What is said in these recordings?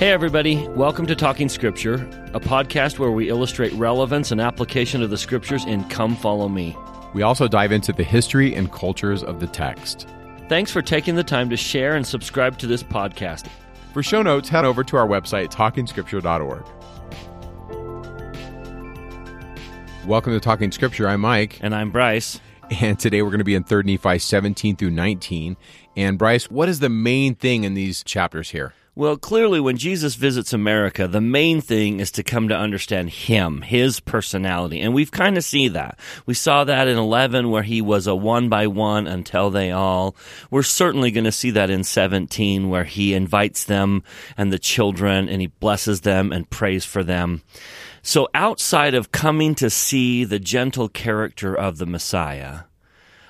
Hey, everybody. Welcome to Talking Scripture, a podcast where we illustrate relevance and application of the scriptures in Come Follow Me. We also dive into the history and cultures of the text. Thanks for taking the time to share and subscribe to this podcast. For show notes, head over to our website, talkingscripture.org. Welcome to Talking Scripture. I'm Mike. And I'm Bryce. And today we're going to be in 3rd Nephi 17 through 19. And Bryce, what is the main thing in these chapters here? Well, clearly, when Jesus visits America, the main thing is to come to understand Him, His personality. And we've kind of seen that. We saw that in 11, where He was a one by one until they all. We're certainly going to see that in 17, where He invites them and the children and He blesses them and prays for them. So, outside of coming to see the gentle character of the Messiah,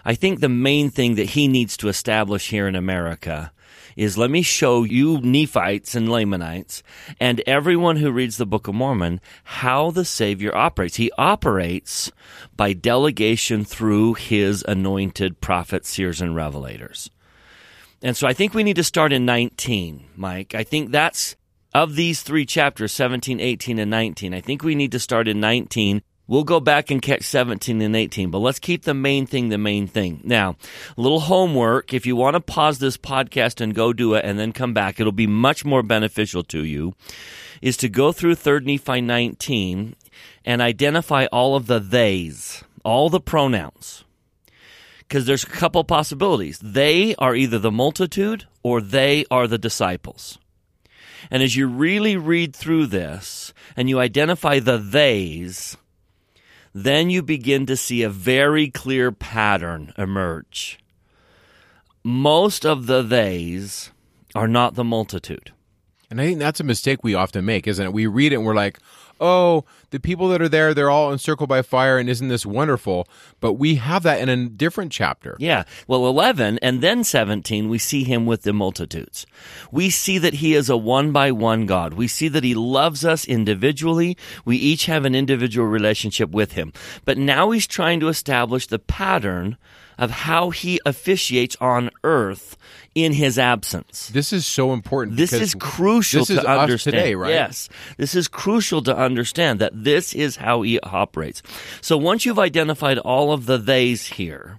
I think the main thing that He needs to establish here in America is let me show you Nephites and Lamanites and everyone who reads the Book of Mormon how the Savior operates. He operates by delegation through his anointed prophets, seers, and revelators. And so I think we need to start in 19, Mike. I think that's of these three chapters, 17, 18, and 19. I think we need to start in 19 We'll go back and catch 17 and 18, but let's keep the main thing the main thing. Now, a little homework. If you want to pause this podcast and go do it and then come back, it'll be much more beneficial to you, is to go through 3rd Nephi 19 and identify all of the theys, all the pronouns. Because there's a couple possibilities. They are either the multitude or they are the disciples. And as you really read through this and you identify the theys, then you begin to see a very clear pattern emerge. Most of the theys are not the multitude. And I think that's a mistake we often make, isn't it? We read it and we're like, oh, the people that are there, they're all encircled by fire, and isn't this wonderful? But we have that in a different chapter. Yeah. Well, 11 and then 17, we see him with the multitudes. We see that he is a one by one God. We see that he loves us individually. We each have an individual relationship with him. But now he's trying to establish the pattern of how he officiates on earth in his absence. This is so important. This is crucial this is to understand. today, right? Yes. This is crucial to understand that this is how he operates. So once you've identified all of the theys here,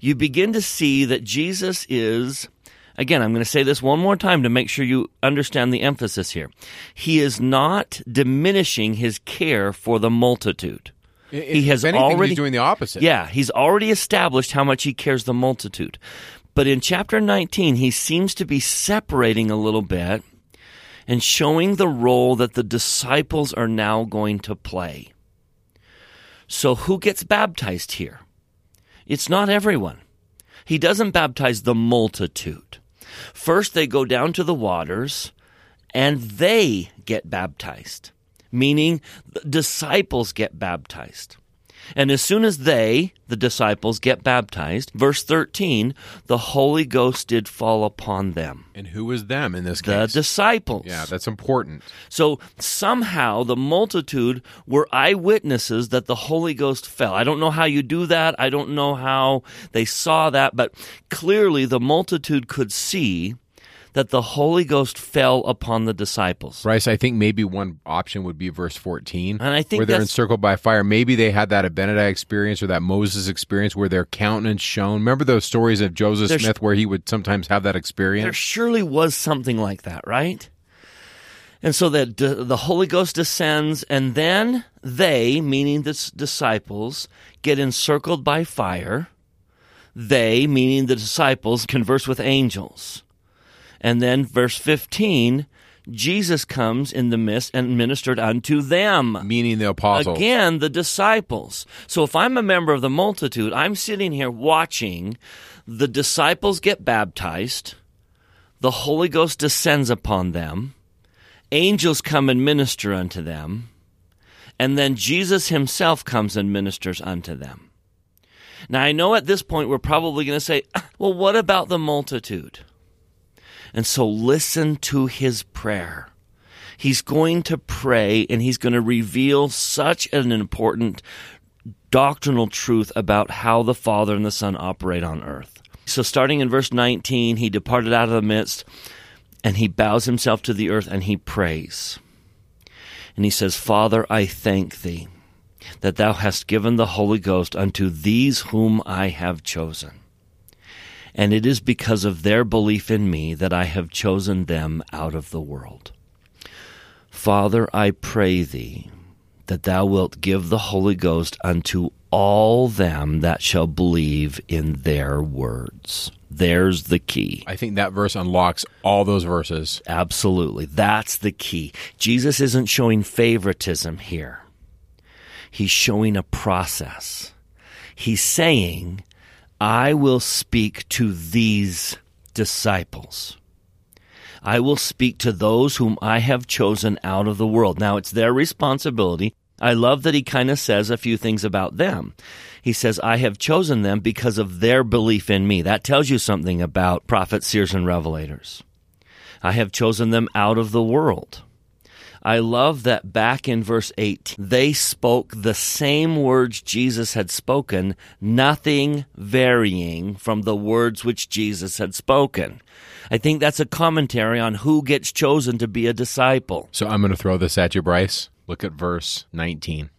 you begin to see that Jesus is Again, I'm going to say this one more time to make sure you understand the emphasis here. He is not diminishing his care for the multitude. he has anything, already he's doing the opposite. Yeah, he's already established how much he cares the multitude. But in chapter 19, he seems to be separating a little bit and showing the role that the disciples are now going to play. So, who gets baptized here? It's not everyone. He doesn't baptize the multitude. First, they go down to the waters and they get baptized, meaning the disciples get baptized. And as soon as they, the disciples, get baptized, verse 13, the Holy Ghost did fall upon them. And who was them in this case? The disciples. Yeah, that's important. So somehow the multitude were eyewitnesses that the Holy Ghost fell. I don't know how you do that. I don't know how they saw that, but clearly the multitude could see that the Holy Ghost fell upon the disciples. Bryce, I think maybe one option would be verse 14. And I think where they're encircled by fire. Maybe they had that Abinadi experience or that Moses experience where their countenance shone. Remember those stories of Joseph Smith where he would sometimes have that experience? There surely was something like that, right? And so that the Holy Ghost descends, and then they, meaning the disciples, get encircled by fire. They, meaning the disciples, converse with angels. And then verse 15, Jesus comes in the midst and ministered unto them. Meaning the apostles. Again, the disciples. So if I'm a member of the multitude, I'm sitting here watching the disciples get baptized, the Holy Ghost descends upon them, angels come and minister unto them, and then Jesus himself comes and ministers unto them. Now, I know at this point we're probably going to say, ah, well, what about the multitude? And so listen to his prayer. He's going to pray and he's going to reveal such an important doctrinal truth about how the Father and the Son operate on earth. So, starting in verse 19, he departed out of the midst and he bows himself to the earth and he prays. And he says, Father, I thank thee that thou hast given the Holy Ghost unto these whom I have chosen. And it is because of their belief in me that I have chosen them out of the world. Father, I pray thee that thou wilt give the Holy Ghost unto all them that shall believe in their words. There's the key. I think that verse unlocks all those verses. Absolutely. That's the key. Jesus isn't showing favoritism here. He's showing a process. He's saying, I will speak to these disciples. I will speak to those whom I have chosen out of the world. Now, it's their responsibility. I love that he kind of says a few things about them. He says, I have chosen them because of their belief in me. That tells you something about prophets, seers, and revelators. I have chosen them out of the world. I love that back in verse 8, they spoke the same words Jesus had spoken, nothing varying from the words which Jesus had spoken. I think that's a commentary on who gets chosen to be a disciple. So I'm going to throw this at you, Bryce. Look at verse 19.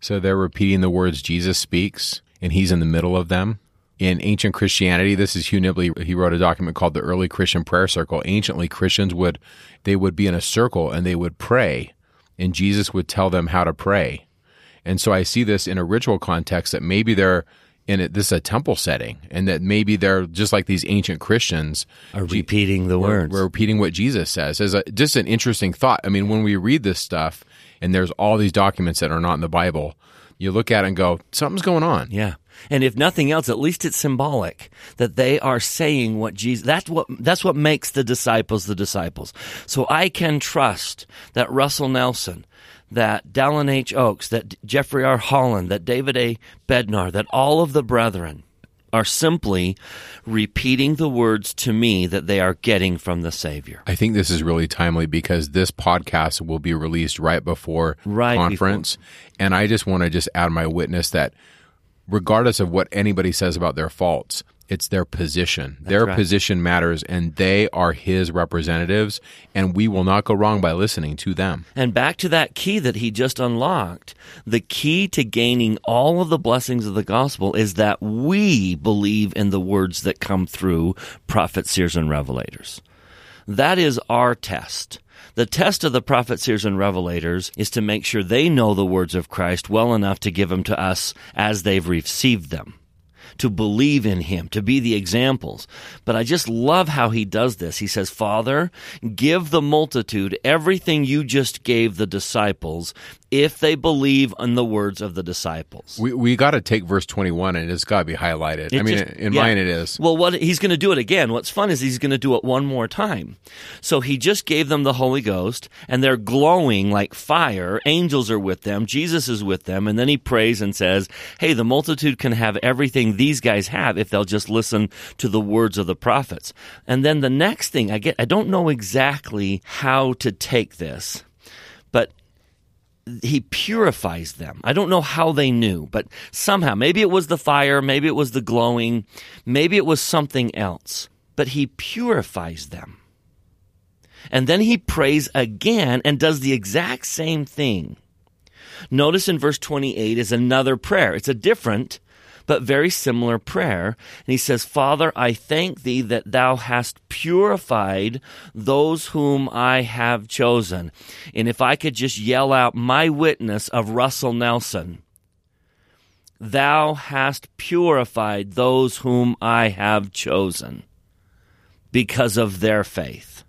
So they're repeating the words Jesus speaks, and he's in the middle of them. In ancient Christianity, this is Hugh Nibley. He wrote a document called the Early Christian Prayer Circle. Anciently, Christians would they would be in a circle and they would pray, and Jesus would tell them how to pray. And so I see this in a ritual context that maybe they're in it. This is a temple setting, and that maybe they're just like these ancient Christians are repeating the we're, words. We're repeating what Jesus says. As a, just an interesting thought. I mean, when we read this stuff, and there's all these documents that are not in the Bible, you look at it and go, something's going on. Yeah. And if nothing else, at least it's symbolic that they are saying what Jesus, that's what, that's what makes the disciples the disciples. So I can trust that Russell Nelson, that Dallin H. Oaks, that Jeffrey R. Holland, that David A. Bednar, that all of the brethren are simply repeating the words to me that they are getting from the Savior. I think this is really timely because this podcast will be released right before Right conference. And I just want to just add my witness that regardless of what anybody says about their faults, it's their position. their right. position matters and they are his representatives and we will not go wrong by listening to them. And back to that key that he just unlocked. The key to gaining all of the blessings of the gospel is that we believe in the words that come through prophets, seers, and revelators. That is our test. The test of the prophets, seers, and revelators is to make sure they know the words of Christ well enough to give them to us as they've received them to believe in him, to be the examples. But I just love how he does this. He says, Father, give the multitude everything you just gave the disciples if they believe in the words of the disciples. We we got to take verse 21 and it's got to be highlighted. I mean just- in yeah. mine it is. Well, what he's going to do it again. What's fun is he's going to do it one more time. So he just gave them the Holy Ghost, and they're glowing like fire. Angels are with them. Jesus is with them, and then he prays and says, "Hey, the multitude can have everything these guys have if they'll just listen to the words of the prophets." And then the next thing I get, I don't know exactly how to take this, he purifies them. I don't know how they knew, but somehow, maybe it was the fire, maybe it was the glowing, maybe it was something else, but he purifies them. And then he prays again and does the exact same thing. Notice in verse 28 is another prayer. It's a different but very similar prayer. And he says, Father, I thank thee that thou hast purified those whom I have chosen. And if I could just yell out my witness of Russell Nelson, thou hast purified those whom I have chosen because of their faith.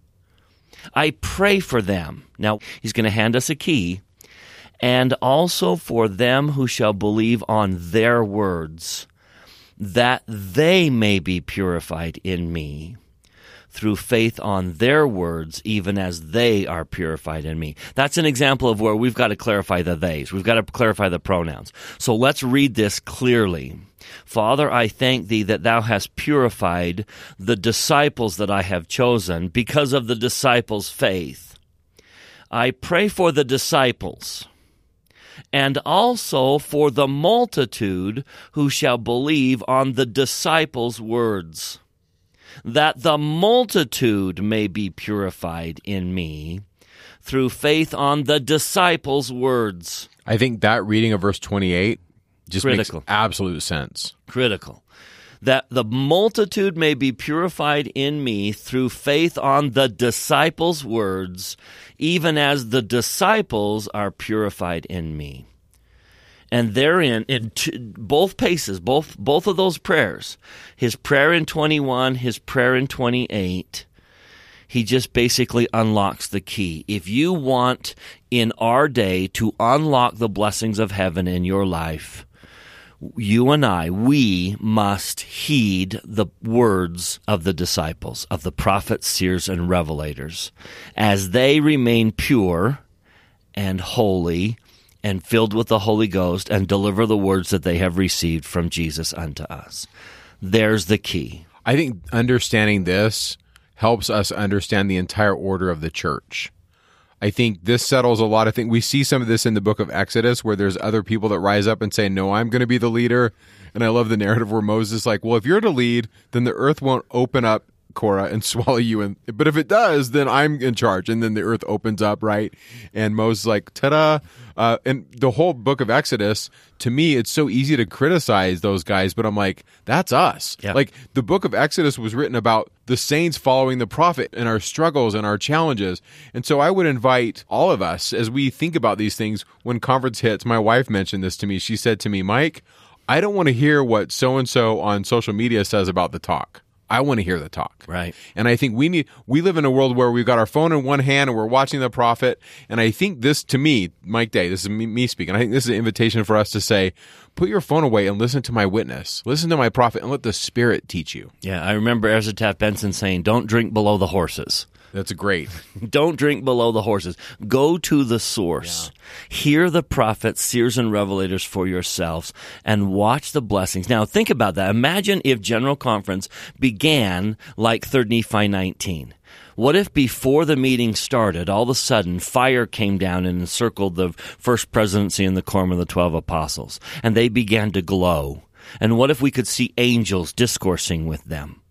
I pray for them. Now, he's going to hand us a key and also for them who shall believe on their words, that they may be purified in me through faith on their words, even as they are purified in me. That's an example of where we've got to clarify the theys. We've got to clarify the pronouns. So let's read this clearly. Father, I thank thee that thou hast purified the disciples that I have chosen because of the disciples' faith. I pray for the disciples and also for the multitude who shall believe on the disciples' words. that the multitude may be purified in me through faith on the disciples' words. I think that reading of verse 28 just Critical. makes absolute sense. Critical. That the multitude may be purified in me through faith on the disciples' words, even as the disciples are purified in me. And therein, in t- both paces, both both of those prayers, his prayer in twenty one, his prayer in twenty eight, he just basically unlocks the key. If you want in our day to unlock the blessings of heaven in your life, you and I, we must heed the words of the disciples, of the prophets, seers, and revelators, as they remain pure and holy and filled with the Holy Ghost and deliver the words that they have received from Jesus unto us. There's the key. I think understanding this helps us understand the entire order of the church. I think this settles a lot of things. We see some of this in the book of Exodus where there's other people that rise up and say, No, I'm going to be the leader. And I love the narrative where Moses is like, Well, if you're to lead, then the earth won't open up, Korah, and swallow you. And but if it does, then I'm in charge. And then the earth opens up, right? And Moses is like, ta da. Uh, and the whole book of Exodus, to me, it's so easy to criticize those guys, but I'm like, that's us. Yeah. Like the book of Exodus was written about the saints following the prophet in our struggles and our challenges. And so I would invite all of us as we think about these things when conference hits. My wife mentioned this to me. She said to me, Mike, I don't want to hear what so and so on social media says about the talk. I want to hear the talk. Right. And I think we need, we live in a world where we've got our phone in one hand and we're watching the prophet. And I think this, to me, Mike Day, this is me, speaking. I think this is an invitation for us to say, put your phone away and listen to my witness. Listen to my prophet and let the spirit teach you. Yeah, I remember Ezra Taft Benson saying, "Don't drink below the horses. That's great. Don't drink below the horses. Go to the source. Hear the prophets, seers, and revelators for yourselves, and watch the blessings." Now, think about that. Imagine if General Conference began like Third Nephi 19. What if before the meeting started, all of a sudden fire came down and encircled the first presidency and the quorum of the twelve apostles, and they began to glow? And what if we could see angels discoursing with them?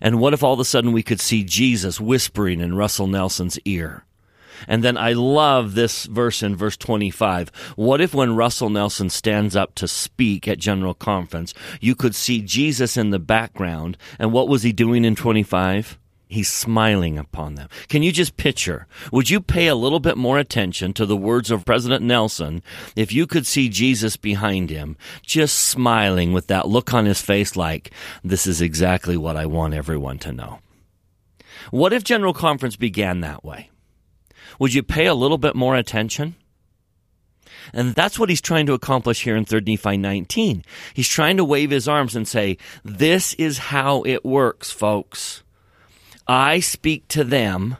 And what if all of a sudden we could see Jesus whispering in Russell Nelson's ear? And then I love this verse in verse 25. What if when Russell Nelson stands up to speak at General Conference, you could see Jesus in the background, and what was he doing in 25? He's smiling upon them. Can you just picture? Would you pay a little bit more attention to the words of President Nelson if you could see Jesus behind him, just smiling with that look on his face like, this is exactly what I want everyone to know? What if General Conference began that way? Would you pay a little bit more attention? And that's what he's trying to accomplish here in 3 Nephi 19. He's trying to wave his arms and say, This is how it works, folks. I speak to them,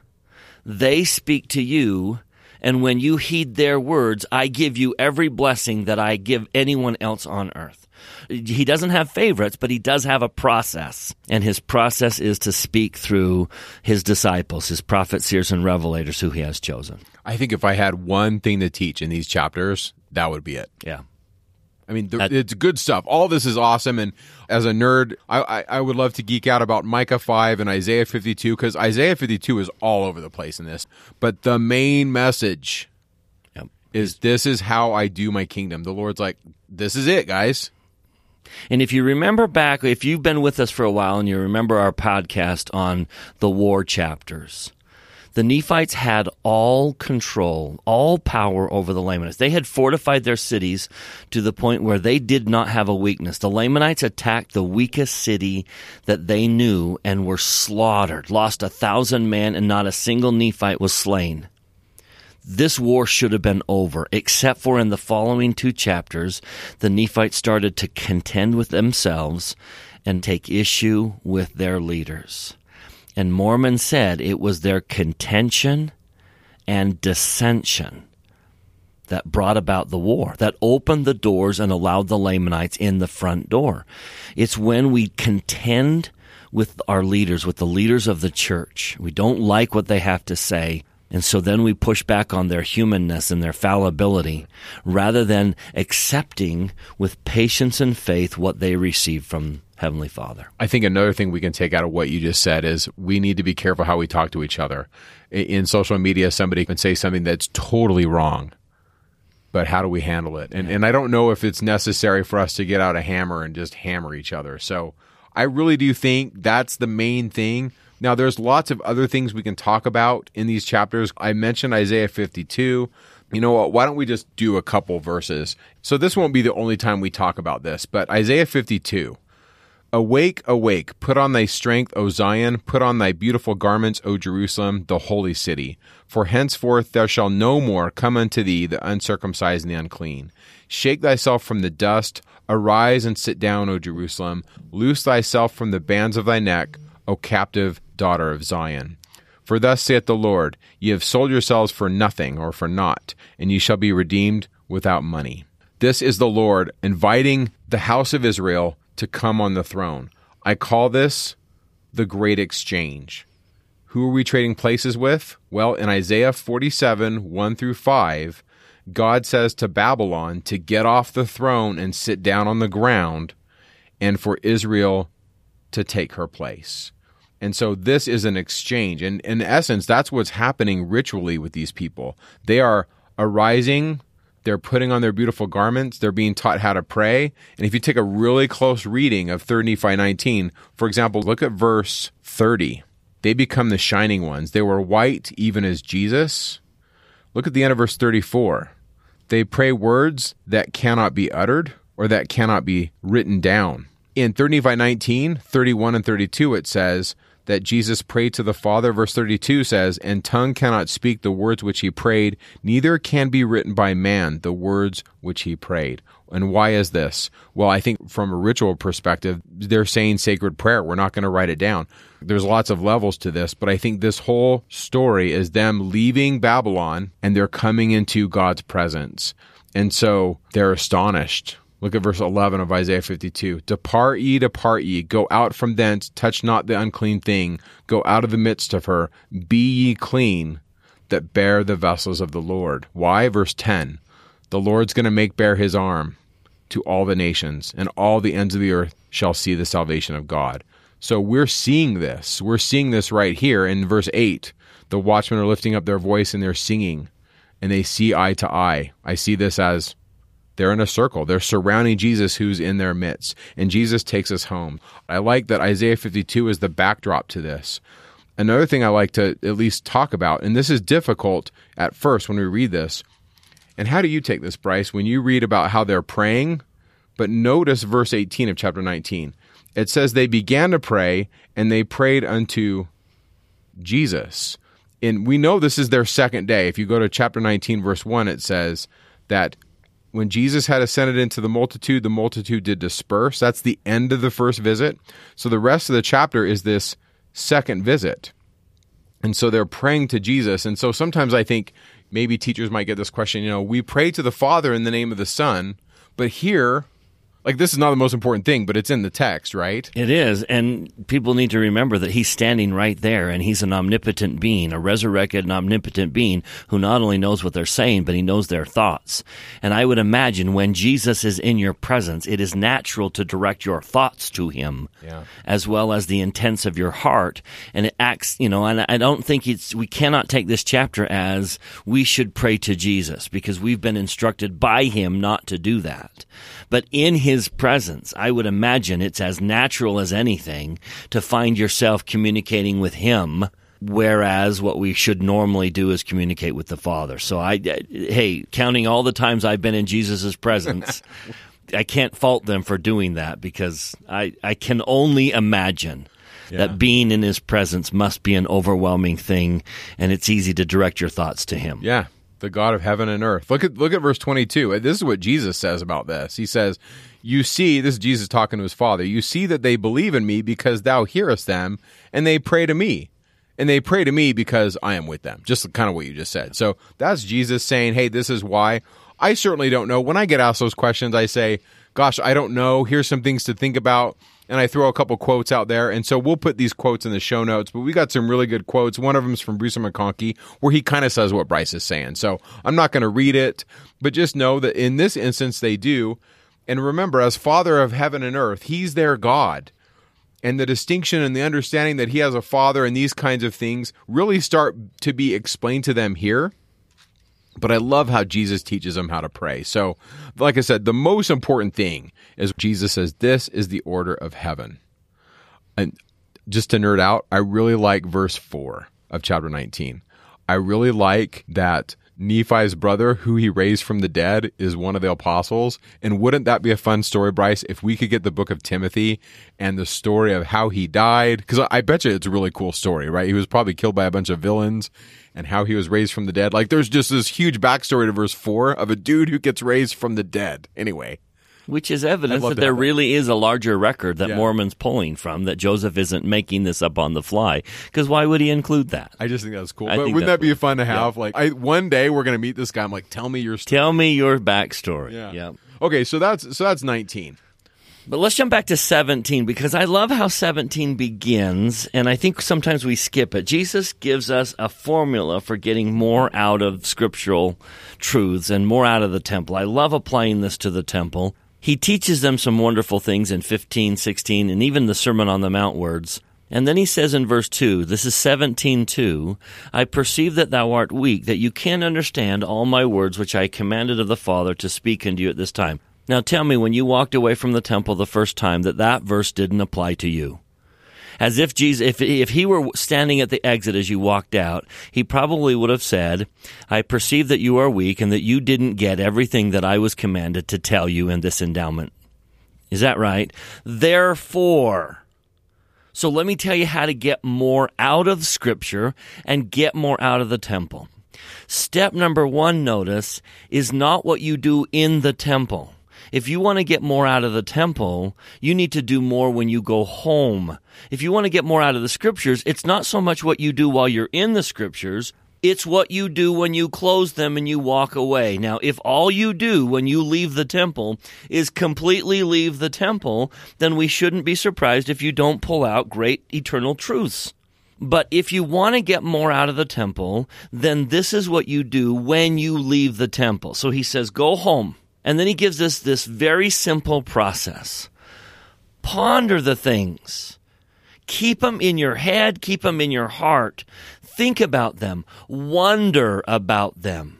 they speak to you, and when you heed their words, I give you every blessing that I give anyone else on earth. He doesn't have favorites, but he does have a process. And his process is to speak through his disciples, his prophets, seers, and revelators who he has chosen. I think if I had one thing to teach in these chapters, that would be it. Yeah. I mean, th- That- it's good stuff. All this is awesome. And as a nerd, I, I, I would love to geek out about Micah 5 and Isaiah 52 because Isaiah 52 is all over the place in this. But the main message Yep. is this is how I do my kingdom. The Lord's like, this is it, guys. And if you remember back, if you've been with us for a while and you remember our podcast on the war chapters, the Nephites had all control, all power over the Lamanites. They had fortified their cities to the point where they did not have a weakness. The Lamanites attacked the weakest city that they knew and were slaughtered, lost a thousand men, and not a single Nephite was slain this war should have been over, except for in the following two chapters, the Nephites started to contend with themselves and take issue with their leaders. And Mormon said it was their contention and dissension that brought about the war, that opened the doors and allowed the Lamanites in the front door. It's when we contend with our leaders, with the leaders of the church. We don't like what they have to say, And so then we push back on their humanness and their fallibility rather than accepting with patience and faith what they receive from Heavenly Father. I think another thing we can take out of what you just said is we need to be careful how we talk to each other. In social media, somebody can say something that's totally wrong, but how do we handle it? And, and I don't know if it's necessary for us to get out a hammer and just hammer each other. So I really do think that's the main thing now, there's lots of other things we can talk about in these chapters. I mentioned Isaiah 52. You know what? Why don't we just do a couple verses? So, this won't be the only time we talk about this, but Isaiah 52. Awake, awake, put on thy strength, O Zion, put on thy beautiful garments, O Jerusalem, the holy city. For henceforth there shall no more come unto thee the uncircumcised and the unclean. Shake thyself from the dust, arise and sit down, O Jerusalem. Loose thyself from the bands of thy neck, O captive daughter of Zion. For thus saith the Lord, Ye have sold yourselves for nothing or for naught, and ye shall be redeemed without money. This is the Lord inviting the house of Israel to come on the throne. I call this the great exchange. Who are we trading places with? Well, in Isaiah 47, 1 through 5, God says to Babylon to get off the throne and sit down on the ground, and for Israel to take her place. And so this is an exchange. And in essence, that's what's happening ritually with these people. They are arising, they're putting on their beautiful garments, they're being taught how to pray. And if you take a really close reading of 3 Nephi 19, for example, look at verse 30. They become the shining ones. They were white even as Jesus. Look at the end of verse 34. They pray words that cannot be uttered or that cannot be written down. In 3 Nephi 19, 31 and 32, it says, that Jesus prayed to the Father. Verse 32 says, And tongue cannot speak the words which he prayed, neither can be written by man the words which he prayed. And why is this? Well, I think from a ritual perspective, they're saying sacred prayer. We're not going to write it down. There's lots of levels to this, but I think this whole story is them leaving Babylon and they're coming into God's presence. And so they're astonished Look at verse 11 of Isaiah 52. Depart ye, depart ye, go out from thence, touch not the unclean thing, go out of the midst of her, be ye clean, that bear the vessels of the Lord. Why? Verse 10. The Lord's going to make bare his arm to all the nations, and all the ends of the earth shall see the salvation of God. So we're seeing this. We're seeing this right here in verse 8. The watchmen are lifting up their voice and they're singing, and they see eye to eye. I see this as they're in a circle. They're surrounding Jesus who's in their midst. And Jesus takes us home. I like that Isaiah 52 is the backdrop to this. Another thing I like to at least talk about, and this is difficult at first when we read this. And how do you take this, Bryce, when you read about how they're praying? But notice verse 18 of chapter 19. It says, They began to pray, and they prayed unto Jesus. And we know this is their second day. If you go to chapter 19, verse 1, it says that when Jesus had ascended into the multitude, the multitude did disperse. That's the end of the first visit. So the rest of the chapter is this second visit. And so they're praying to Jesus. And so sometimes I think maybe teachers might get this question, you know, we pray to the Father in the name of the Son, but here like this is not the most important thing, but it's in the text, right? It is, and people need to remember that he's standing right there, and he's an omnipotent being, a resurrected and omnipotent being who not only knows what they're saying, but he knows their thoughts. And I would imagine when Jesus is in your presence, it is natural to direct your thoughts to him, yeah. as well as the intents of your heart. And it acts, you know, and I don't think it's we cannot take this chapter as we should pray to Jesus because we've been instructed by him not to do that. But in his presence, I would imagine it's as natural as anything to find yourself communicating with him whereas what we should normally do is communicate with the father so i hey counting all the times i've been in jesus' presence i can't fault them for doing that because i i can only imagine yeah. that being in his presence must be an overwhelming thing and it's easy to direct your thoughts to him yeah the God of heaven and earth. Look at look at verse 22. This is what Jesus says about this. He says, "You see, this is Jesus talking to his Father. You see that they believe in me because thou hearest them, and they pray to me." And they pray to me because I am with them. Just kind of what you just said. So that's Jesus saying, "Hey, this is why." I certainly don't know. When I get asked those questions, I say, "Gosh, I don't know. Here's some things to think about." and I throw a couple quotes out there. And so we'll put these quotes in the show notes, but we got some really good quotes. One of them is from Bruce McConkie, where he kind of says what Bryce is saying. So I'm not going to read it, but just know that in this instance, they do. And remember, as Father of heaven and earth, He's their God. And the distinction and the understanding that He has a Father and these kinds of things really start to be explained to them here. But I love how Jesus teaches them how to pray. So, like I said, the most important thing is Jesus says, This is the order of heaven. And just to nerd out, I really like verse 4 of chapter 19. I really like that Nephi's brother, who he raised from the dead, is one of the apostles. And wouldn't that be a fun story, Bryce, if we could get the book of Timothy and the story of how he died? Because I bet you it's a really cool story, right? He was probably killed by a bunch of villains and how he was raised from the dead. Like there's just this huge backstory to verse 4 of a dude who gets raised from the dead. Anyway. Which is evidence that there really is a larger record that yeah. Mormon's pulling from, that Joseph isn't making this up on the fly. Because why would he include that? I just think that's cool. I but wouldn't that be fun to have? Yeah. Like, I, one day we're going to meet this guy. I'm like, tell me your story. Tell me your backstory. Yeah. yeah. Okay, so that's so that's 19. But let's jump back to 17 because I love how 17 begins, and I think sometimes we skip it. Jesus gives us a formula for getting more out of scriptural truths and more out of the temple. I love applying this to the temple. He teaches them some wonderful things in 15, 16, and even the Sermon on the Mount words. And then he says in verse 2, this is 17:2, I perceive that thou art weak, that you can understand all my words which I commanded of the Father to speak unto you at this time. Now tell me, when you walked away from the temple the first time, that that verse didn't apply to you. As if Jesus, if, if he were standing at the exit as you walked out, he probably would have said, I perceive that you are weak and that you didn't get everything that I was commanded to tell you in this endowment. Is that right? Therefore, so let me tell you how to get more out of Scripture and get more out of the temple. Step number one, notice, is not what you do in the temple. If you want to get more out of the temple, you need to do more when you go home. If you want to get more out of the scriptures, it's not so much what you do while you're in the scriptures, it's what you do when you close them and you walk away. Now, if all you do when you leave the temple is completely leave the temple, then we shouldn't be surprised if you don't pull out great eternal truths. But if you want to get more out of the temple, then this is what you do when you leave the temple. So he says, go home. And then he gives us this very simple process. Ponder the things. Keep them in your head, keep them in your heart. Think about them. Wonder about them.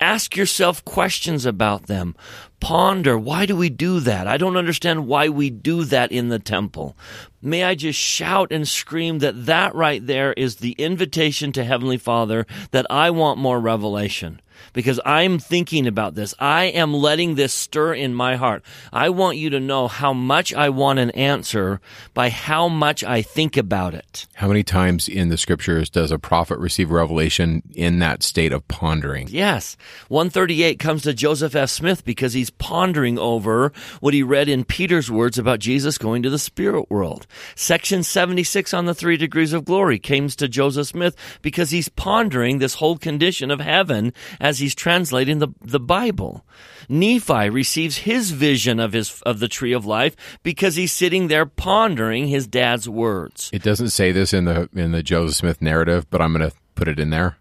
Ask yourself questions about them. Ponder, why do we do that? I don't understand why we do that in the temple. May I just shout and scream that that right there is the invitation to Heavenly Father that I want more revelation because I'm thinking about this. I am letting this stir in my heart. I want you to know how much I want an answer by how much I think about it. How many times in the scriptures does a prophet receive revelation in that state of pondering? Yes. 138 comes to Joseph F. Smith because he's pondering over what he read in Peter's words about Jesus going to the spirit world. Section 76 on the three degrees of glory comes to Joseph Smith because he's pondering this whole condition of heaven as he's translating the, the Bible. Nephi receives his vision of his of the tree of life because he's sitting there pondering his dad's words. It doesn't say this in the in the Joseph Smith narrative, but I'm going to put it in there.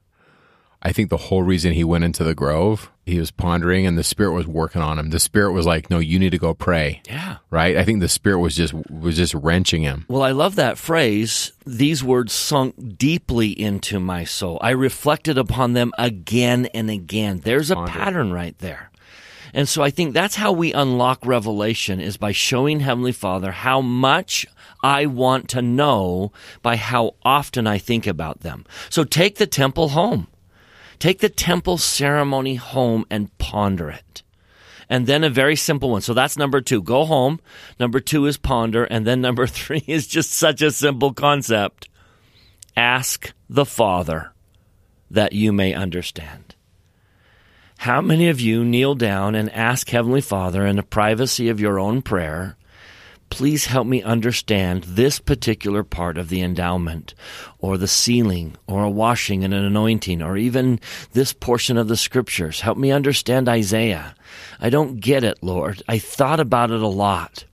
I think the whole reason he went into the grove, he was pondering and the spirit was working on him. The spirit was like, "No, you need to go pray." Yeah. Right? I think the spirit was just was just wrenching him. Well, I love that phrase. These words sunk deeply into my soul. I reflected upon them again and again. There's a Ponder. pattern right there. And so I think that's how we unlock revelation is by showing Heavenly Father how much I want to know by how often I think about them. So take the temple home. Take the temple ceremony home and ponder it. And then a very simple one. So that's number two. Go home. Number two is ponder. And then number three is just such a simple concept. Ask the Father that you may understand. How many of you kneel down and ask Heavenly Father in the privacy of your own prayer please help me understand this particular part of the endowment, or the sealing, or a washing and an anointing, or even this portion of the scriptures. Help me understand Isaiah. I don't get it, Lord. I thought about it a lot.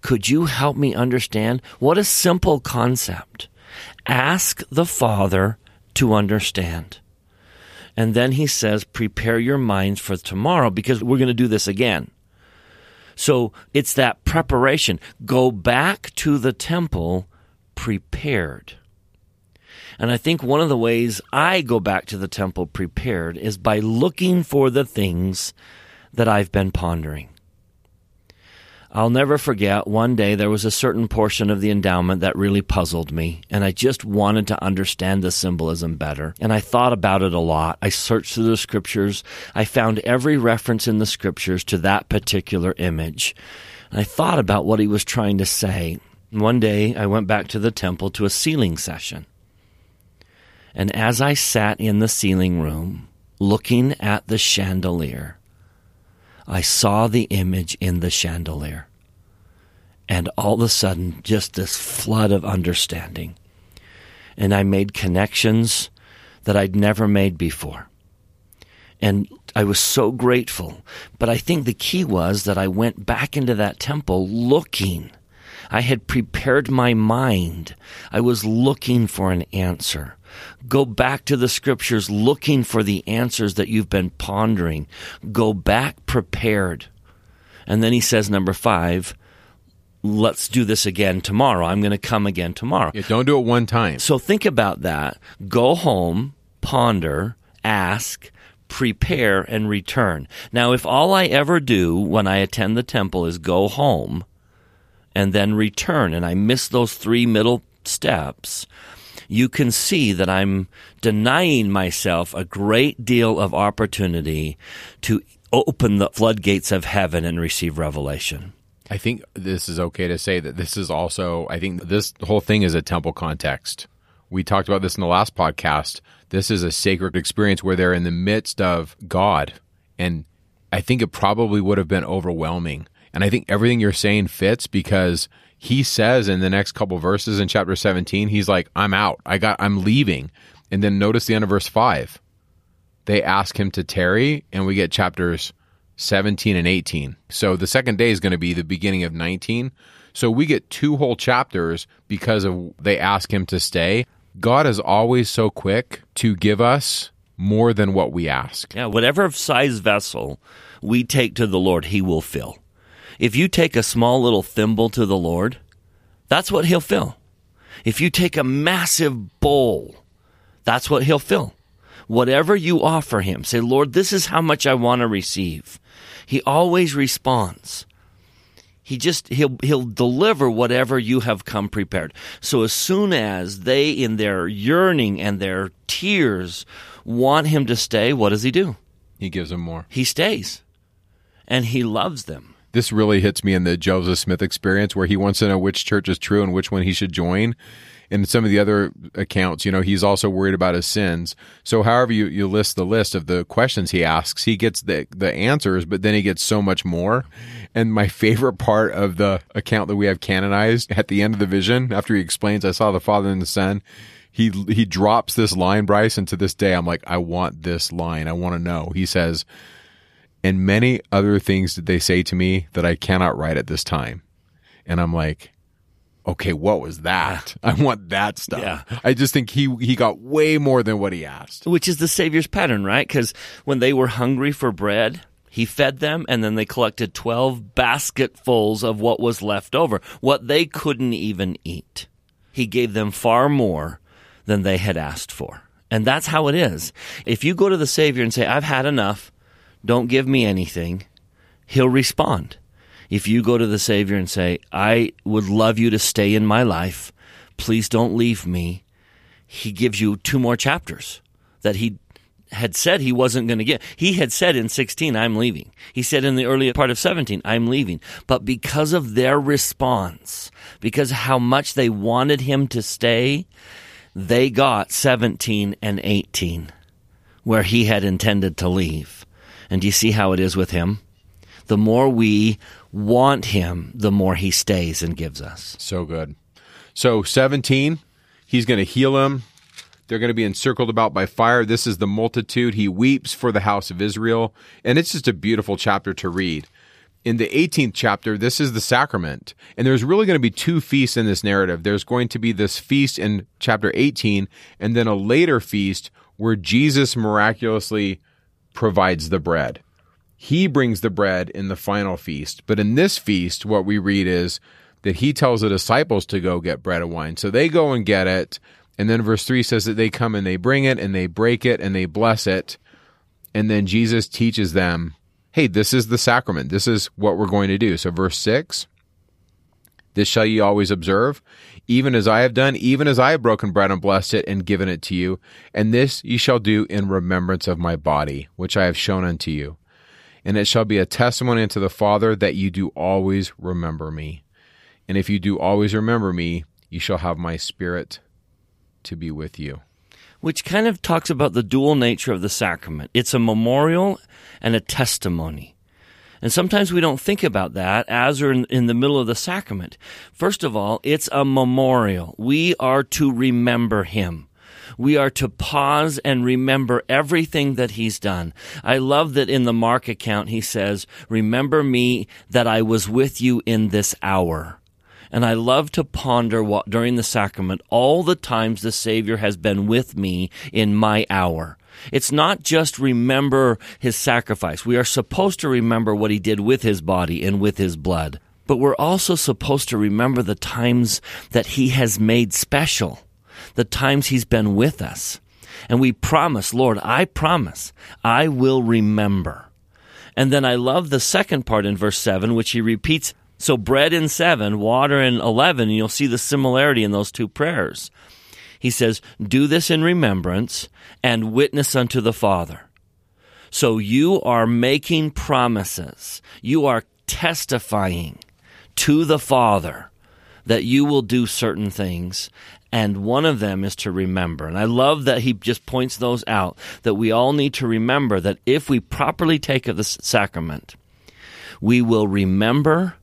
Could you help me understand? What a simple concept. Ask the Father to understand. And then he says, prepare your minds for tomorrow because we're going to do this again. So it's that preparation. Go back to the temple prepared. And I think one of the ways I go back to the temple prepared is by looking for the things that I've been pondering. I'll never forget one day there was a certain portion of the endowment that really puzzled me, and I just wanted to understand the symbolism better. And I thought about it a lot. I searched through the scriptures. I found every reference in the scriptures to that particular image. And I thought about what he was trying to say. One day I went back to the temple to a sealing session. And as I sat in the sealing room, looking at the chandelier, I saw the image in the chandelier. And all of a sudden, just this flood of understanding. And I made connections that I'd never made before. And I was so grateful. But I think the key was that I went back into that temple looking. I had prepared my mind. I was looking for an answer. Go back to the scriptures looking for the answers that you've been pondering. Go back prepared. And then he says, number five, let's do this again tomorrow. I'm going to come again tomorrow. Yeah, don't do it one time. So think about that. Go home, ponder, ask, prepare, and return. Now, if all I ever do when I attend the temple is go home and then return, and I miss those three middle steps, you can see that I'm denying myself a great deal of opportunity to open the floodgates of heaven and receive revelation. I think this is okay to say that this is also, I think this whole thing is a temple context. We talked about this in the last podcast. This is a sacred experience where they're in the midst of God. And I think it probably would have been overwhelming. And I think everything you're saying fits because he says in the next couple verses in chapter 17, he's like, I'm out. I got, I'm leaving. And then notice the end of verse 5. They ask him to tarry, and we get chapters 17 and 18. So the second day is going to be the beginning of 19. So we get two whole chapters because of they ask him to stay. God is always so quick to give us more than what we ask. Yeah, whatever size vessel we take to the Lord, he will fill. If you take a small little thimble to the Lord, that's what he'll fill. If you take a massive bowl, that's what he'll fill. Whatever you offer him, say, Lord, this is how much I want to receive. He always responds. He just he'll he'll deliver whatever you have come prepared. So as soon as they in their yearning and their tears want him to stay, what does he do? He gives them more. He stays. And he loves them this really hits me in the Joseph Smith experience where he wants to know which church is true and which one he should join. In some of the other accounts, you know, he's also worried about his sins. So however you, you list the list of the questions he asks, he gets the, the answers, but then he gets so much more. And my favorite part of the account that we have canonized at the end of the vision, after he explains, I saw the Father and the Son, he he drops this line, Bryce, and to this day I'm like, I want this line. I want to know. He says, and many other things did they say to me that I cannot write at this time. And I'm like, okay, what was that? I want that stuff. Yeah. I just think he he got way more than what he asked. Which is the Savior's pattern, right? Because when they were hungry for bread, he fed them, and then they collected twelve basketfuls of what was left over, what they couldn't even eat. He gave them far more than they had asked for. And that's how it is. If you go to the Savior and say, I've had enough, don't give me anything, he'll respond. If you go to the Savior and say, I would love you to stay in my life, please don't leave me, he gives you two more chapters that he had said he wasn't going to get. He had said in 16, I'm leaving. He said in the early part of 17, I'm leaving. But because of their response, because how much they wanted him to stay, they got 17 and 18 where he had intended to leave. And do you see how it is with him? The more we want him, the more he stays and gives us. So good. So 17, he's going to heal them. They're going to be encircled about by fire. This is the multitude. He weeps for the house of Israel. And it's just a beautiful chapter to read. in the 18th chapter, this is the sacrament. And there's really going to be two feasts in this narrative. There's going to be this feast in chapter 18, and then a later feast where Jesus miraculously provides the bread. He brings the bread in the final feast. But in this feast, what we read is that he tells the disciples to go get bread and wine. So they go and get it. And then verse 3 says that they come and they bring it and they break it and they bless it. And then Jesus teaches them, hey, this is the sacrament. This is what we're going to do. So verse 6 this shall ye always observe, even as I have done, even as I have broken bread and blessed it and given it to you. And this ye shall do in remembrance of my body, which I have shown unto you. And it shall be a testimony unto the Father that you do always remember me. And if you do always remember me, you shall have my spirit to be with you. Which kind of talks about the dual nature of the sacrament. It's a memorial and a testimony. And sometimes we don't think about that as we're in, in, the middle of the sacrament. First of all, it's a memorial. We are to remember him. We are to pause and remember everything that he's done. I love that in the Mark account he says, Remember me that I was with you in this hour. And I love to ponder what, during the sacrament all the times the Savior has been with me in my hour. It's not just remember his sacrifice. We are supposed to remember what he did with his body and with his blood. But we're also supposed to remember the times that he has made special, the times he's been with us. And we promise, Lord, I promise, I will remember. And then I love the second part in verse 7, which he repeats. So bread in 7, water in 11, and you'll see the similarity in those two prayers. He says, Do this in remembrance and witness unto the Father. So you are making promises. You are testifying to the Father that you will do certain things. And one of them is to remember. And I love that he just points those out that we all need to remember that if we properly take of the sacrament, we will remember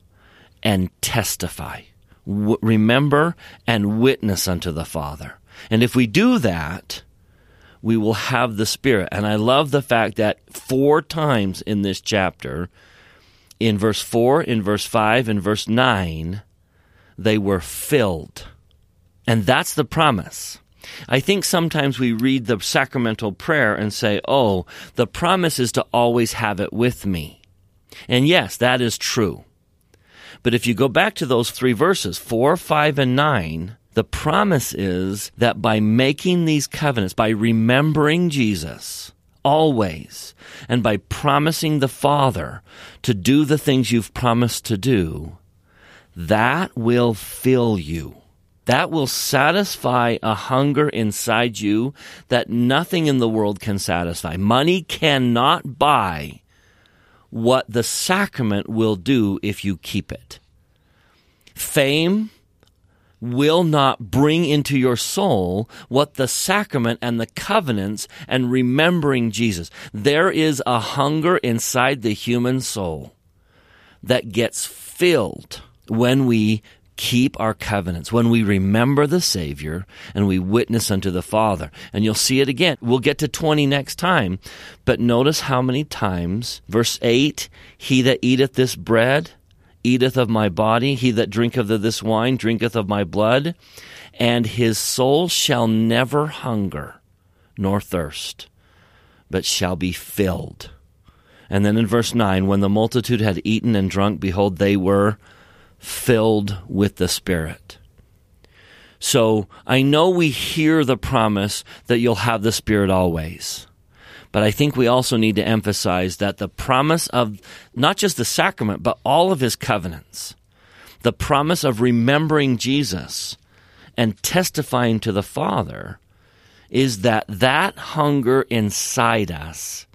and testify. W- remember and witness unto the Father. And if we do that, we will have the Spirit. And I love the fact that four times in this chapter, in verse 4, in verse 5, in verse 9, they were filled. And that's the promise. I think sometimes we read the sacramental prayer and say, oh, the promise is to always have it with me. And yes, that is true. But if you go back to those three verses, 4, 5, and 9, the promise is that by making these covenants, by remembering Jesus always, and by promising the Father to do the things you've promised to do, that will fill you. That will satisfy a hunger inside you that nothing in the world can satisfy. Money cannot buy what the sacrament will do if you keep it. Fame will not bring into your soul what the sacrament and the covenants and remembering Jesus. There is a hunger inside the human soul that gets filled when we keep our covenants, when we remember the Savior and we witness unto the Father. And you'll see it again. We'll get to 20 next time. But notice how many times, verse 8, he that eateth this bread eateth of my body, he that drinketh of this wine drinketh of my blood, and his soul shall never hunger nor thirst, but shall be filled. And then in verse 9, when the multitude had eaten and drunk, behold, they were filled with the Spirit. So I know we hear the promise that you'll have the Spirit always. But I think we also need to emphasize that the promise of not just the sacrament, but all of his covenants, the promise of remembering Jesus and testifying to the Father, is that that hunger inside us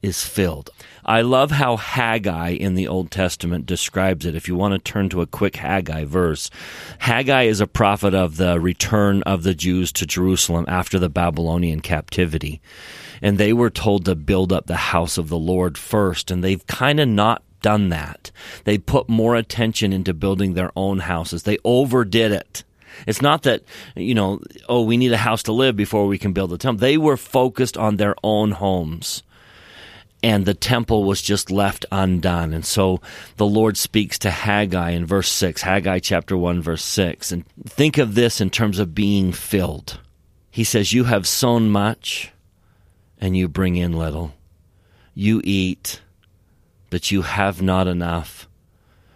is filled. I love how Haggai in the Old Testament describes it. If you want to turn to a quick Haggai verse, Haggai is a prophet of the return of the Jews to Jerusalem after the Babylonian captivity and they were told to build up the house of the Lord first, and they've kind of not done that. They put more attention into building their own houses. They overdid it. It's not that, you know, oh, we need a house to live before we can build a temple. They were focused on their own homes. and the temple was just left undone. And so the Lord speaks to Haggai in verse 6, Haggai chapter 1, verse 6. And think of this in terms of being filled. He says, You have sown much, and you bring in little. You eat, but you have not enough.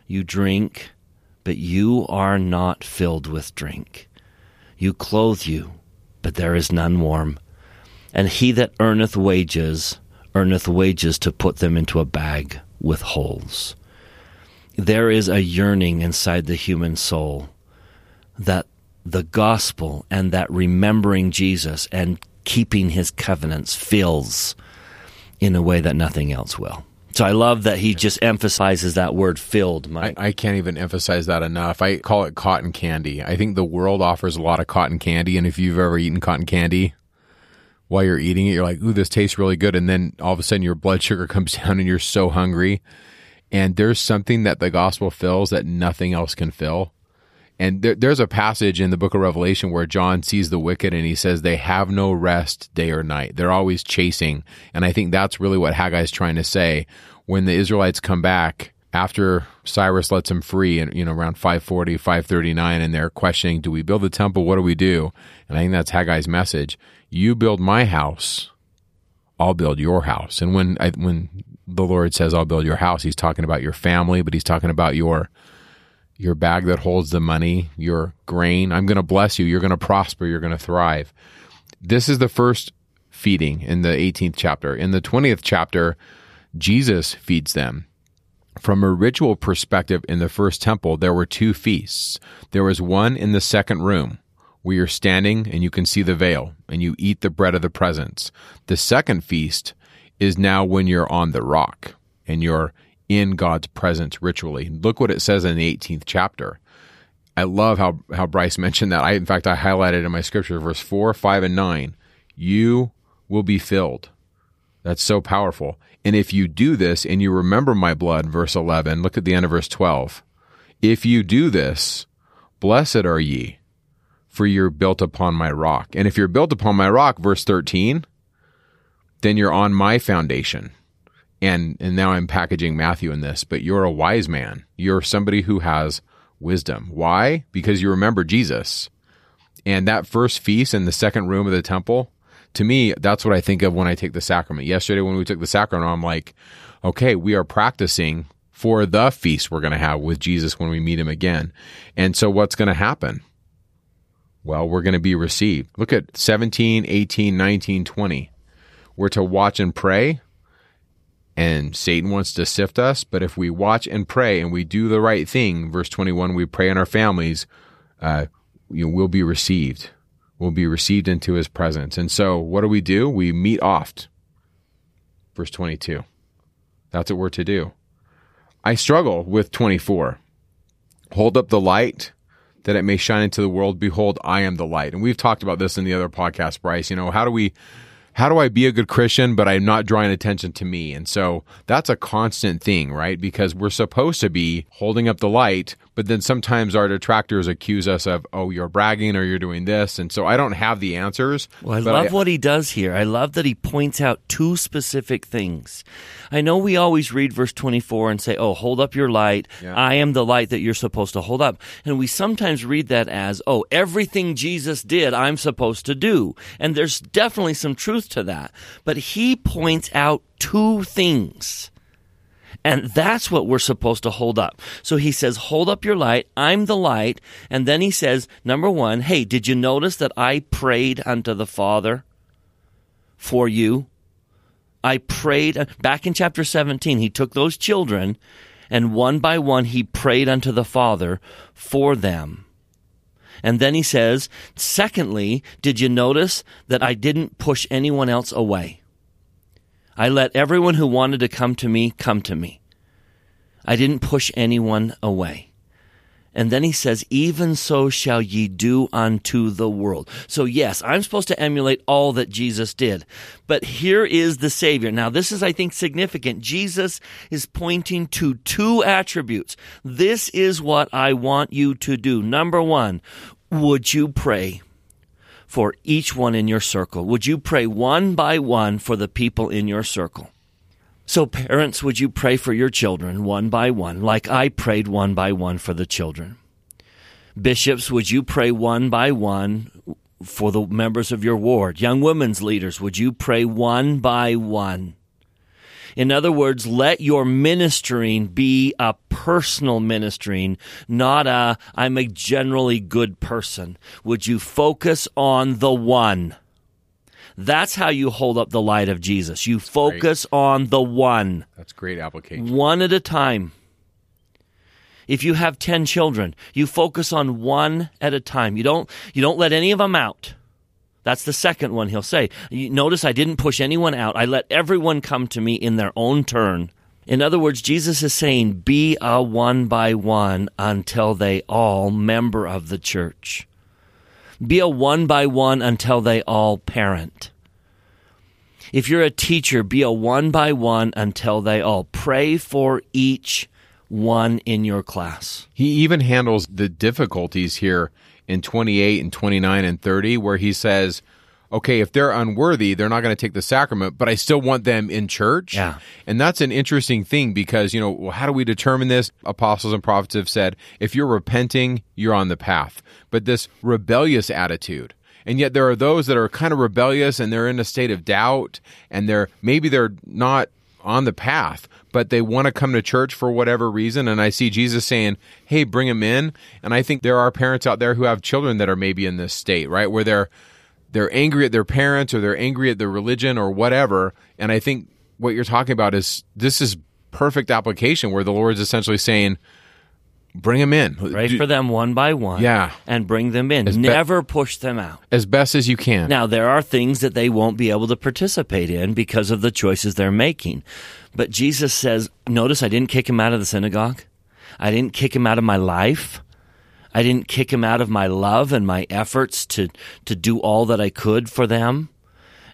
You drink, but you are not filled with drink. You clothe you, but there is none warm. And he that earneth wages, earneth wages to put them into a bag with holes. There is a yearning inside the human soul that the gospel and that remembering Jesus and keeping his covenants fills in a way that nothing else will. So I love that he just emphasizes that word filled. I, I, can't even emphasize that enough. I call it cotton candy. I think the world offers a lot of cotton candy. And if you've ever eaten cotton candy, while you're eating it, you're like, ooh, this tastes really good. And then all of a sudden your blood sugar comes down and you're so hungry. And there's something that the gospel fills that nothing else can fill. And there, there's a passage in the book of Revelation where John sees the wicked and he says they have no rest day or night. They're always chasing. And I think that's really what Haggai is trying to say. When the Israelites come back after Cyrus lets them free and you know around 540 539 and they're questioning do we build the temple what do we do and I think that's Haggai's message you build my house I'll build your house and when I, when the Lord says I'll build your house he's talking about your family but he's talking about your your bag that holds the money your grain. I'm going to bless you. You're going to prosper. You're going to thrive. This is the first feeding in the 18th chapter. In the 20th chapter Jesus feeds them. From a ritual perspective, in the first temple, there were two feasts. There was one in the second room where you're standing and you can see the veil and you eat the bread of the presence. The second feast is now when you're on the rock and you're in God's presence ritually. Look what it says in the 18th chapter. I love how, how Bryce mentioned that. I, in fact, I highlighted in my scripture, verse 4, 5, and 9. You will be filled. That's so powerful. And if you do this and you remember my blood, verse 11, look at the end of verse 12. If you do this, blessed are ye, for you're built upon my rock. And if you're built upon my rock, verse 13, then you're on my foundation. And, and now I'm packaging Matthew in this, but you're a wise man. You're somebody who has wisdom. Why? Because you remember Jesus. And that first feast in the second room of the temple, to me, that's what I think of when I take the sacrament. Yesterday, when we took the sacrament, I'm like, okay, we are practicing for the feast we're going to have with Jesus when we meet him again. And so what's going to happen? Well, we're going to be received. Look at 17, 18, 19, 20. We're to watch and pray, and Satan wants to sift us. But if we watch and pray and we do the right thing, verse 21, we pray in our families, uh, you know, we'll be received We'll be received into his presence. And so, what do we do? We meet oft. Verse 22. That's what we're to do. I struggle with 24. Hold up the light that it may shine into the world. Behold, I am the light. And we've talked about this in the other podcast, Bryce. You know, how do we how do I be a good Christian, but I'm not drawing attention to me? And so that's a constant thing, right? Because we're supposed to be holding up the light, but then sometimes our detractors accuse us of, oh, you're bragging or you're doing this. And so I don't have the answers. Well, I love I, what he does here. I love that he points out two specific things. I know we always read verse 24 and say, oh, hold up your light. Yeah. I am the light that you're supposed to hold up. And we sometimes read that as, oh, everything Jesus did, I'm supposed to do. And there's definitely some truth to that. But he points out two things and that's what we're supposed to hold up. So he says, hold up your light. I'm the light. And then he says, number one, hey, did you notice that I prayed unto the Father for you? I prayed uh, back in chapter 17. He took those children and one by one he prayed unto the Father for them. And then he says, secondly, did you notice that I didn't push anyone else away? I let everyone who wanted to come to me come to me. I didn't push anyone away. And then he says, Even so shall ye do unto the world. So, yes, I'm supposed to emulate all that Jesus did. But here is the Savior. Now, this is, I think, significant. Jesus is pointing to two attributes. This is what I want you to do. Number one, would you pray? For each one in your circle. Would you pray one by one for the people in your circle? So, parents, would you pray for your children one by one, like I prayed one by one for the children? Bishops, would you pray one by one for the members of your ward? Young women's leaders, would you pray one by one? In other words, let your ministering be a personal ministering, not a I'm a generally good person. Would you focus on the one? That's how you hold up the light of Jesus. You focus on the one, That's great application. one at a time. If you have 10 children, you focus on one at a time. You don't you don't let any of them out. That's the second one he'll say. Notice I didn't push anyone out. I let everyone come to me in their own turn. In other words, Jesus is saying, be a one by one until they all member of the church. Be a one by one until they all parent. If you're a teacher, be a one by one until they all pray for each one in your class. He even handles the difficulties here in 28 and 29 and 30, where he says, okay, if they're unworthy, they're not going to take the sacrament, but I still want them in church. Yeah. And that's an interesting thing because, you know, well, how do we determine this? Apostles and prophets have said, if you're repenting, you're on the path. But this rebellious attitude, and yet there are those that are kind of rebellious and they're in a state of doubt and they're maybe they're not on the path, but they want to come to church for whatever reason. And I see Jesus saying, Hey, bring them in. And I think there are parents out there who have children that are maybe in this state, right? Where they're, they're angry at their parents or they're angry at their religion or whatever. And I think what you're talking about is this is perfect application where the Lord's essentially saying, bring them in. Pray Do- for them one by one. Yeah. And bring them in. Never push them out. as best as you can. Now, there are things that they won't be able to participate in because of the choices they're making. But Jesus says, notice I didn't kick him out of the synagogue. I didn't kick him out of my life. I didn't kick him out of my love and my efforts to, to do all that I could for them.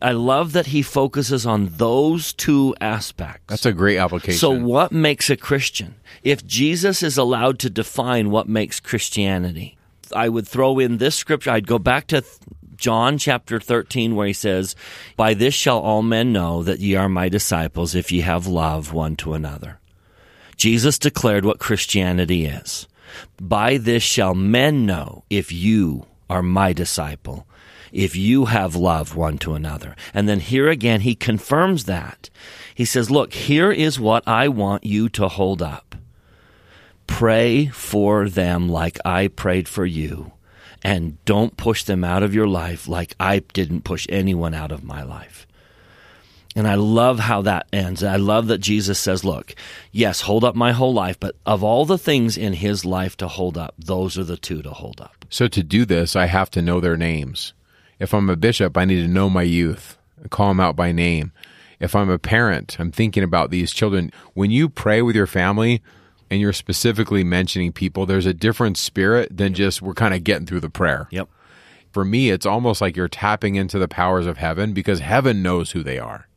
I love that he focuses on those two aspects. That's a great application. So, what makes a Christian? If Jesus is allowed to define what makes Christianity, I would throw in this scripture. I'd go back to John chapter 13, where he says, By this shall all men know that ye are my disciples if ye have love one to another. Jesus declared what Christianity is. By this shall men know if you are my disciple, if you have love one to another. And then here again, he confirms that. He says, Look, here is what I want you to hold up. Pray for them like I prayed for you, and don't push them out of your life like I didn't push anyone out of my life. And I love how that ends. I love that Jesus says, Look, yes, hold up my whole life, but of all the things in his life to hold up, those are the two to hold up. So to do this, I have to know their names. If I'm a bishop, I need to know my youth, and call them out by name. If I'm a parent, I'm thinking about these children. When you pray with your family and you're specifically mentioning people, there's a different spirit than just we're kind of getting through the prayer. Yep. For me, it's almost like you're tapping into the powers of heaven because heaven knows who they are.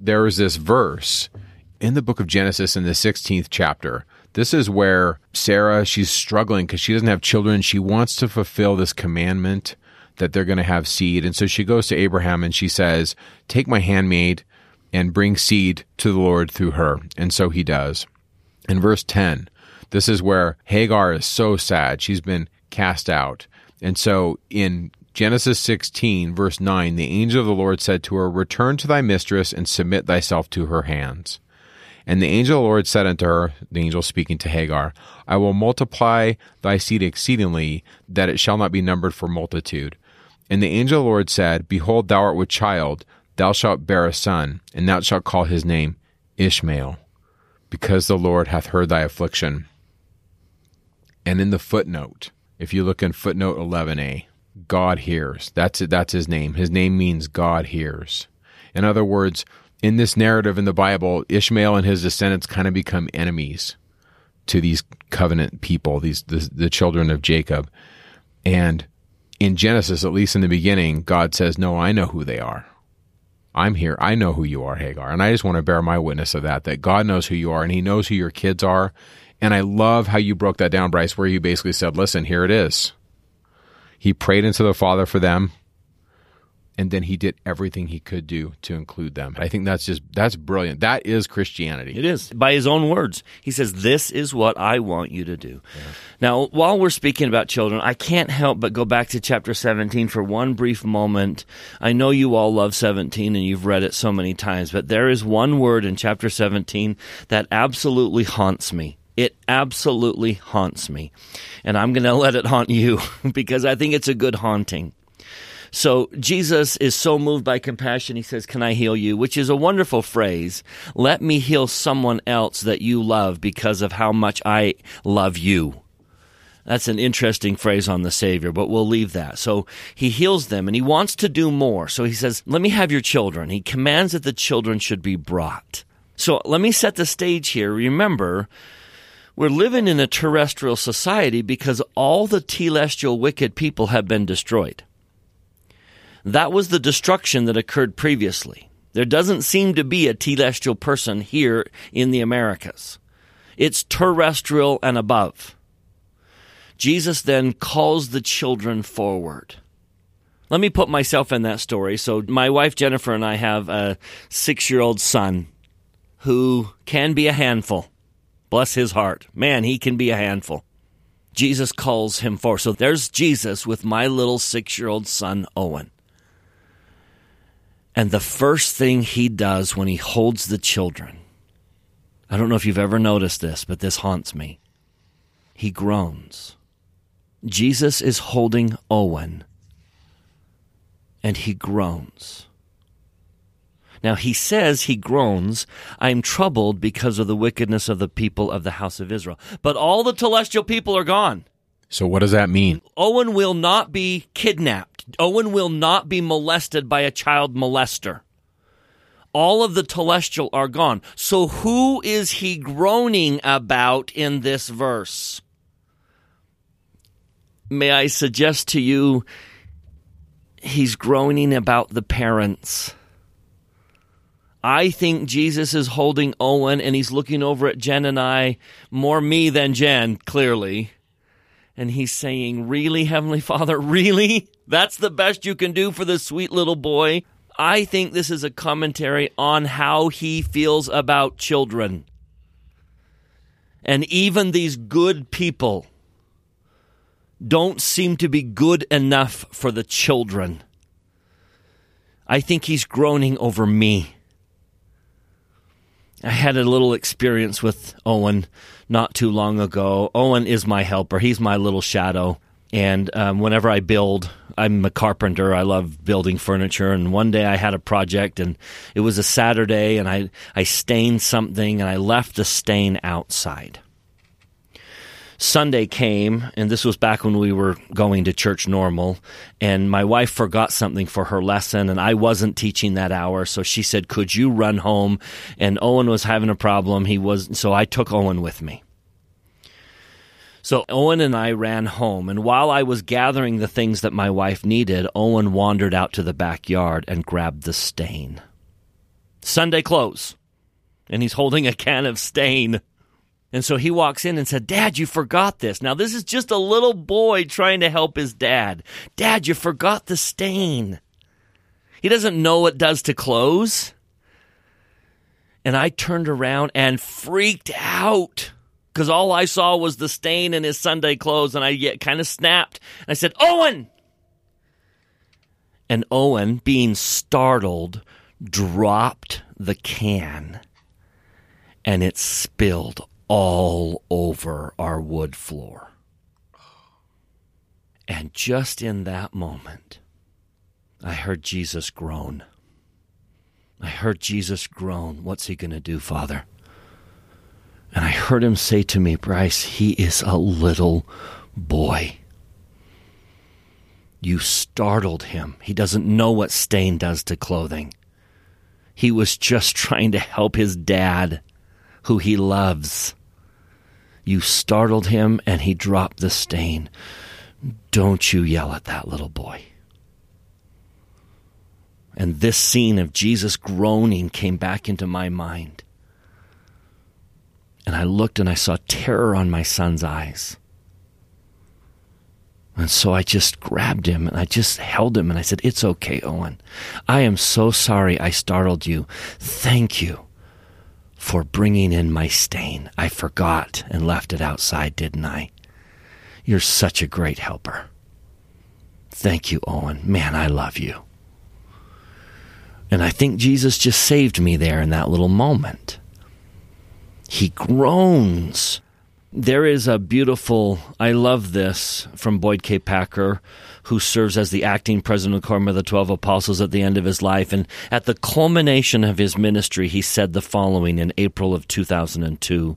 There is this verse in the book of Genesis in the 16th chapter. This is where Sarah, she's struggling because she doesn't have children. She wants to fulfill this commandment that they're going to have seed. And so she goes to Abraham and she says, Take my handmaid and bring seed to the Lord through her. And so he does. In verse 10, this is where Hagar is so sad. She's been cast out. And so in Genesis 16, verse 9, the angel of the Lord said to her, Return to thy mistress and submit thyself to her hands. And the angel of the Lord said unto her, the angel speaking to Hagar, I will multiply thy seed exceedingly, that it shall not be numbered for multitude. And the angel of the Lord said, Behold, thou art with child, thou shalt bear a son, and thou shalt call his name Ishmael, because the Lord hath heard thy affliction. And in the footnote, if you look in footnote 11a, God hears. That's it. That's his name. His name means God hears. In other words, in this narrative in the Bible, Ishmael and his descendants kind of become enemies to these covenant people, these the, the children of Jacob. And in Genesis, at least in the beginning, God says, "No, I know who they are. I'm here. I know who you are, Hagar." And I just want to bear my witness of that. That God knows who you are, and He knows who your kids are. And I love how you broke that down, Bryce, where you basically said, "Listen, here it is." He prayed into the Father for them, and then he did everything he could do to include them. I think that's just that's brilliant. That is Christianity. It is. By his own words, he says, This is what I want you to do. Yeah. Now, while we're speaking about children, I can't help but go back to chapter 17 for one brief moment. I know you all love 17 and you've read it so many times, but there is one word in chapter 17 that absolutely haunts me. It absolutely haunts me. And I'm going to let it haunt you because I think it's a good haunting. So Jesus is so moved by compassion, he says, Can I heal you? Which is a wonderful phrase. Let me heal someone else that you love because of how much I love you. That's an interesting phrase on the Savior, but we'll leave that. So he heals them and he wants to do more. So he says, Let me have your children. He commands that the children should be brought. So let me set the stage here. Remember, we're living in a terrestrial society because all the telestial wicked people have been destroyed. That was the destruction that occurred previously. There doesn't seem to be a telestial person here in the Americas. It's terrestrial and above. Jesus then calls the children forward. Let me put myself in that story. So, my wife Jennifer and I have a six year old son who can be a handful. Bless his heart. Man, he can be a handful. Jesus calls him forward. So, there's Jesus with my little six year old son, Owen. And the first thing he does when he holds the children, I don't know if you've ever noticed this, but this haunts me. He groans. Jesus is holding Owen, and he groans. Now he says he groans, I am troubled because of the wickedness of the people of the house of Israel. But all the telestial people are gone. So what does that mean? Owen will not be kidnapped. Owen will not be molested by a child molester. All of the telestial are gone. So who is he groaning about in this verse? May I suggest to you, he's groaning about the parents. I think Jesus is holding Owen and he's looking over at Jen and I, more me than Jen, clearly and he's saying, Really, Heavenly Father, really? That's the best you can do for this sweet little boy? I think this is a commentary on how he feels about children. And even these good people don't seem to be good enough for the children. I think he's groaning over me. I had a little experience with Owen not too long ago. Owen is my helper. He's my little shadow. And um, whenever I build, I'm a carpenter. I love building furniture. And one day I had a project, and it was a Saturday, and I, I stained something, and I left the stain outside. Sunday came, and this was back when we were going to church normal, and my wife forgot something for her lesson, and I wasn't teaching that hour, so she said, "Could you run home?" And Owen was having a problem. He was, so I took Owen with me. So Owen and I ran home, and while I was gathering the things that my wife needed, Owen wandered out to the backyard and grabbed the stain. Sunday clothes. and he's holding a can of stain. And so he walks in and said, Dad, you forgot this. Now, this is just a little boy trying to help his dad. Dad, you forgot the stain. He doesn't know what does to clothes. And I turned around and freaked out because all I saw was the stain in his Sunday clothes. And I get kind of snapped. I said, Owen! And Owen, being startled, dropped the can and it spilled all over our wood floor. And just in that moment, I heard Jesus groan. I heard Jesus groan. What's he going to do, Father? And I heard him say to me, Bryce, he is a little boy. You startled him. He doesn't know what stain does to clothing. He was just trying to help his dad, who he loves. You startled him and he dropped the stain. Don't you yell at that little boy. And this scene of Jesus groaning came back into my mind. And I looked and I saw terror on my son's eyes. And so I just grabbed him and I just held him and I said, It's okay, Owen. I am so sorry I startled you. Thank you for bringing in my stain. I forgot and left it outside, didn't I? You're such a great helper. Thank you, Owen. Man, I love you. And I think Jesus just saved me there in that little moment. He groans there is a beautiful, I love this from Boyd K. Packer, who serves as the acting president of the Quorum of the Twelve Apostles at the end of his life. And at the culmination of his ministry, he said the following in April of 2002.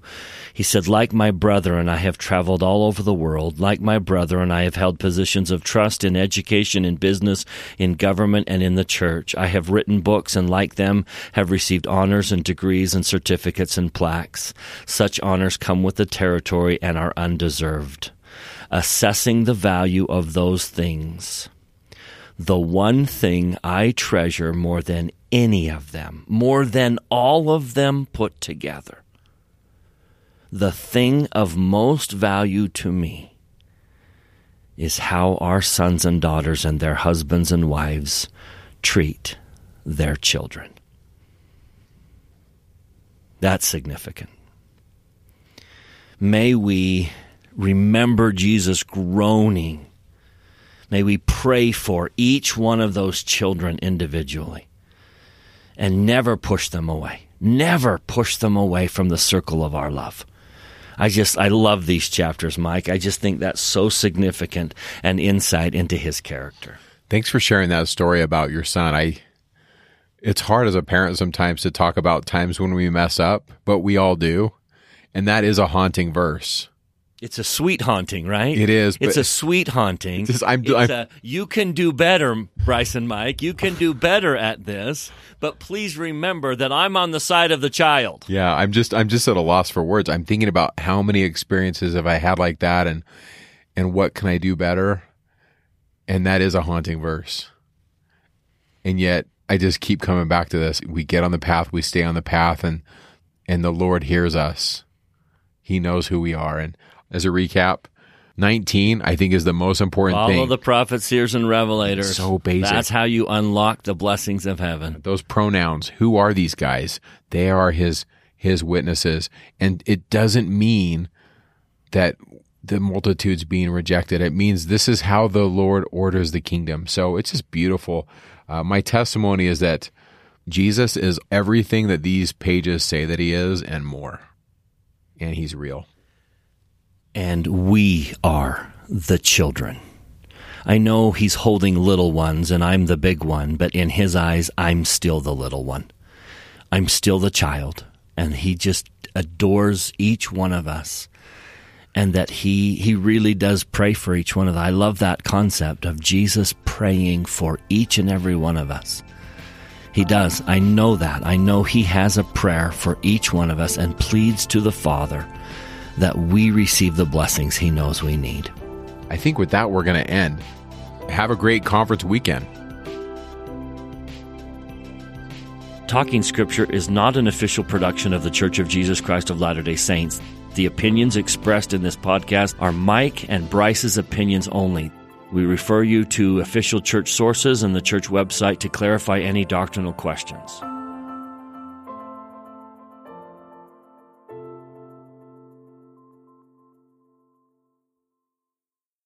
He said, Like my brethren, I have traveled all over the world. Like my brethren, I have held positions of trust in education, in business, in government, and in the church. I have written books, and like them, have received honors and degrees and certificates and plaques. Such honors come with the territory and are undeserved assessing the value of those things, the one thing I treasure more than any of them, more than all of them put together, the thing of most value to me is how our sons and daughters and their husbands and wives treat their children. That's significant. May we remember Jesus groaning. May we pray for each one of those children individually and never push them away. Never push them away from the circle of our love. I just, I love these chapters, Mike. I just think that's so significant and insight into his character. Thanks for sharing that story about your son. I, it's hard as a parent sometimes to talk about times when we mess up, but we all do. And that is a haunting verse. It's a sweet haunting, right? It is. It's a sweet haunting. Just, I'm, I'm, a, you can do better, Bryce and Mike. You can do better at this. But please remember that I'm on the side of the child. Yeah, I'm just I'm just at a loss for words. I'm thinking about how many experiences have I had like that, and and what can I do better? And that is a haunting verse. And yet I just keep coming back to this. We get on the path, we stay on the path, and and the Lord hears us. He knows who we are, and as a recap. 19, I think, is the most important Follow thing. Follow the prophets, seers, and revelators. It's so basic. That's how you unlock the blessings of heaven. Those pronouns. Who are these guys? They are his his witnesses, and it doesn't mean that the multitudes being rejected. It means this is how the Lord orders the kingdom. So it's just beautiful. Uh, my testimony is that Jesus is everything that these pages say that he is, and more. And he's real and we are the children. I know he's holding little ones and I'm the big one, but in his eyes, I'm still the little one. I'm still the child. And he just adores each one of us. And that he, he really does pray for each one of us. I love that concept of Jesus praying for each and every one of us. He does. I know that. I know he has a prayer for each one of us and pleads to the Father that we receive the blessings He knows we need. I think with that, we're going to end. Have a great conference weekend. Talking Scripture is not an official production of The Church of Jesus Christ of Latter day Saints. The opinions expressed in this podcast are Mike and Bryce's opinions only. We refer you to official church sources and the church website to clarify any doctrinal questions.